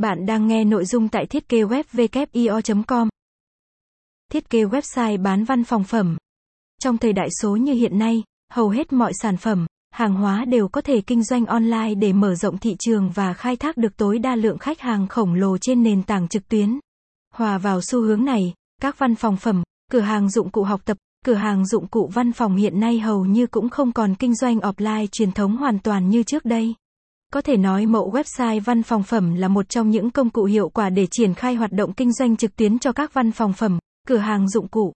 Bạn đang nghe nội dung tại thiết kế web com Thiết kế website bán văn phòng phẩm. Trong thời đại số như hiện nay, hầu hết mọi sản phẩm, hàng hóa đều có thể kinh doanh online để mở rộng thị trường và khai thác được tối đa lượng khách hàng khổng lồ trên nền tảng trực tuyến. Hòa vào xu hướng này, các văn phòng phẩm, cửa hàng dụng cụ học tập, cửa hàng dụng cụ văn phòng hiện nay hầu như cũng không còn kinh doanh offline truyền thống hoàn toàn như trước đây. Có thể nói mẫu website văn phòng phẩm là một trong những công cụ hiệu quả để triển khai hoạt động kinh doanh trực tuyến cho các văn phòng phẩm, cửa hàng dụng cụ.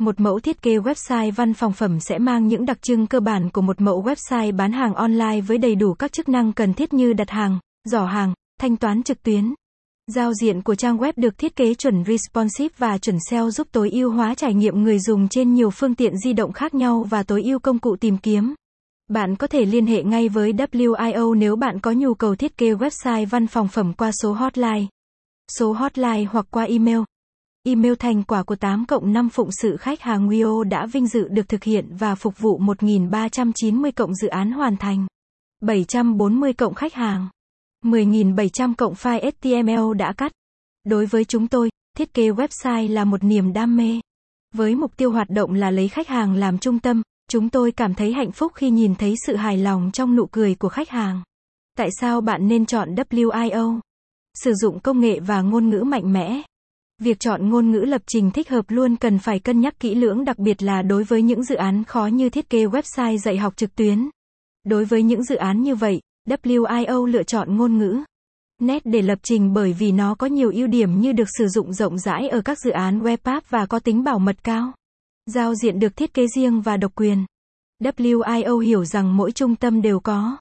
Một mẫu thiết kế website văn phòng phẩm sẽ mang những đặc trưng cơ bản của một mẫu website bán hàng online với đầy đủ các chức năng cần thiết như đặt hàng, giỏ hàng, thanh toán trực tuyến. Giao diện của trang web được thiết kế chuẩn responsive và chuẩn SEO giúp tối ưu hóa trải nghiệm người dùng trên nhiều phương tiện di động khác nhau và tối ưu công cụ tìm kiếm. Bạn có thể liên hệ ngay với WIO nếu bạn có nhu cầu thiết kế website văn phòng phẩm qua số hotline. Số hotline hoặc qua email. Email thành quả của 8 cộng 5 phụng sự khách hàng WIO đã vinh dự được thực hiện và phục vụ 1.390 cộng dự án hoàn thành. 740 cộng khách hàng. 10.700 cộng file HTML đã cắt. Đối với chúng tôi, thiết kế website là một niềm đam mê. Với mục tiêu hoạt động là lấy khách hàng làm trung tâm, Chúng tôi cảm thấy hạnh phúc khi nhìn thấy sự hài lòng trong nụ cười của khách hàng. Tại sao bạn nên chọn WIO? Sử dụng công nghệ và ngôn ngữ mạnh mẽ. Việc chọn ngôn ngữ lập trình thích hợp luôn cần phải cân nhắc kỹ lưỡng đặc biệt là đối với những dự án khó như thiết kế website dạy học trực tuyến. Đối với những dự án như vậy, WIO lựa chọn ngôn ngữ Net để lập trình bởi vì nó có nhiều ưu điểm như được sử dụng rộng rãi ở các dự án web app và có tính bảo mật cao. Giao diện được thiết kế riêng và độc quyền. WIO hiểu rằng mỗi trung tâm đều có